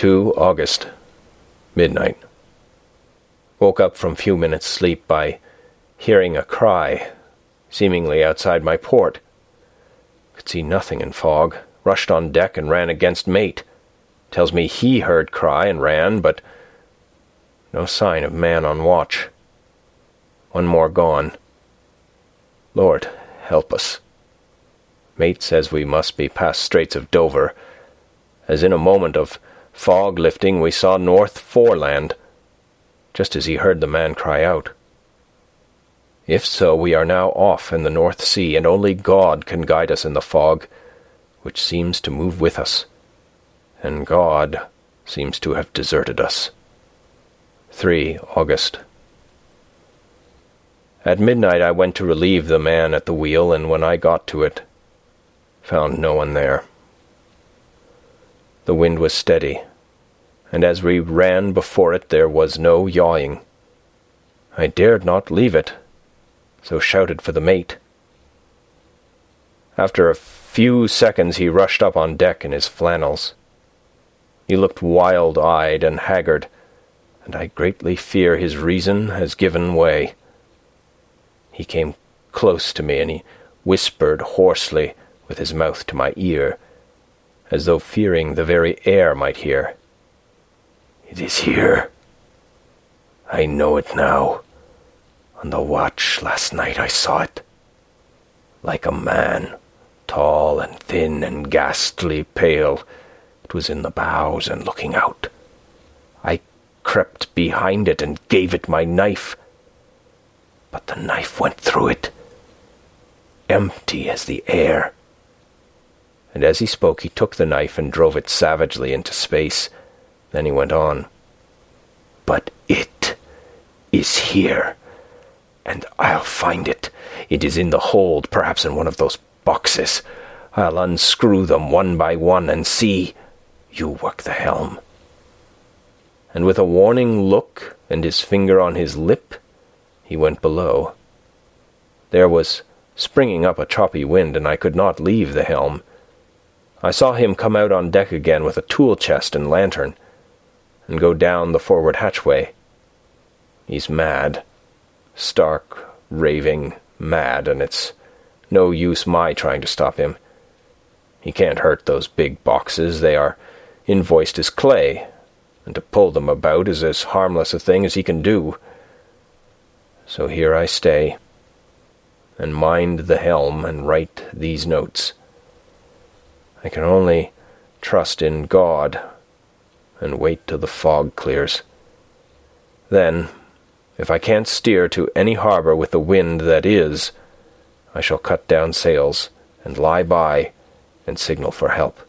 2 August, midnight. Woke up from few minutes' sleep by hearing a cry, seemingly outside my port. Could see nothing in fog. Rushed on deck and ran against mate. Tells me he heard cry and ran, but no sign of man on watch. One more gone. Lord, help us. Mate says we must be past Straits of Dover, as in a moment of fog lifting we saw North Foreland, just as he heard the man cry out. If so, we are now off in the North Sea, and only God can guide us in the fog, which seems to move with us, and God seems to have deserted us. 3 August. At midnight I went to relieve the man at the wheel, and when I got to it, found no one there. The wind was steady, and as we ran before it there was no yawing. I dared not leave it, so shouted for the mate. After a few seconds he rushed up on deck in his flannels. He looked wild-eyed and haggard, and I greatly fear his reason has given way. He came close to me, and he whispered hoarsely with his mouth to my ear, as though fearing the very air might hear. It is here. I know it now. On the watch last night I saw it. Like a man, tall and thin and ghastly pale, it was in the bows and looking out. I crept behind it and gave it my knife. But the knife went through it, empty as the air. And as he spoke, he took the knife and drove it savagely into space. Then he went on. But it is here, and I'll find it. It is in the hold, perhaps in one of those boxes. I'll unscrew them one by one and see. You work the helm. And with a warning look and his finger on his lip, he went below. There was springing up a choppy wind, and I could not leave the helm. I saw him come out on deck again with a tool chest and lantern, and go down the forward hatchway. He's mad, stark, raving mad, and it's no use my trying to stop him. He can't hurt those big boxes, they are invoiced as clay, and to pull them about is as harmless a thing as he can do. So here I stay, and mind the helm and write these notes. I can only trust in God and wait till the fog clears. Then, if I can't steer to any harbour with the wind that is, I shall cut down sails and lie by and signal for help.